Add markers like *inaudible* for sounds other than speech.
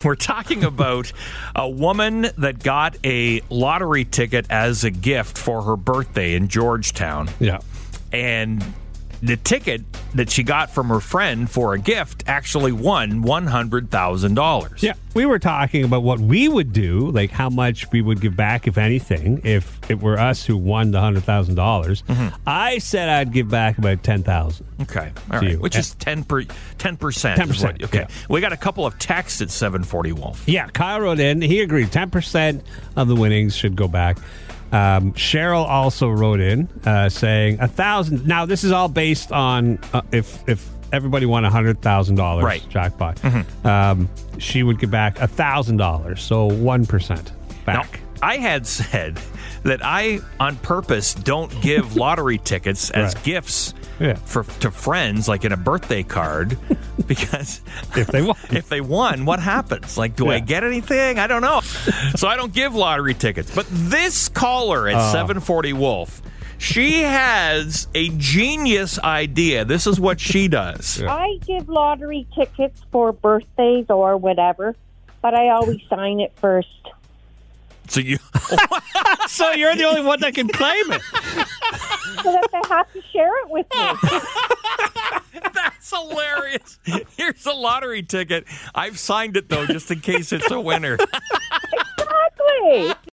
*laughs* We're talking about a woman that got a lottery ticket as a gift for her birthday in Georgetown. Yeah. And the ticket that she got from her friend for a gift actually won $100,000. Yeah. We were talking about what we would do, like how much we would give back, if anything, if it were us who won the $100,000. dollars mm-hmm. I said I'd give back about 10000 Okay. All right. you. Which is 10 per, 10%. 10%, what- okay. yeah. We got a couple of texts at 740 Wolf. Yeah, Kyle wrote in. He agreed. Ten percent of the winnings should go back. Um, Cheryl also wrote in uh, saying a thousand. Now this is all based on uh, if if everybody won a hundred thousand dollars Right. Mm-hmm. jackpot, um, she would give back a thousand dollars. So one percent back. I had said that I, on purpose, don't give *laughs* lottery tickets as Right. gifts Yeah. for to friends, like in a birthday card, *laughs* because If they won. *laughs* if they won, what happens? Like, do I get anything? I don't know. so I don't give lottery tickets. But this caller at Oh. 740 Wolf, she has a genius idea. This is what she does. I give lottery tickets for birthdays or whatever, but I always sign it first. So you, *laughs* so you're the only one that can claim it. So that they have to share it with me. *laughs* that's hilarious. Here's a lottery ticket. I've signed it though, just in case it's a winner. *laughs* Exactly.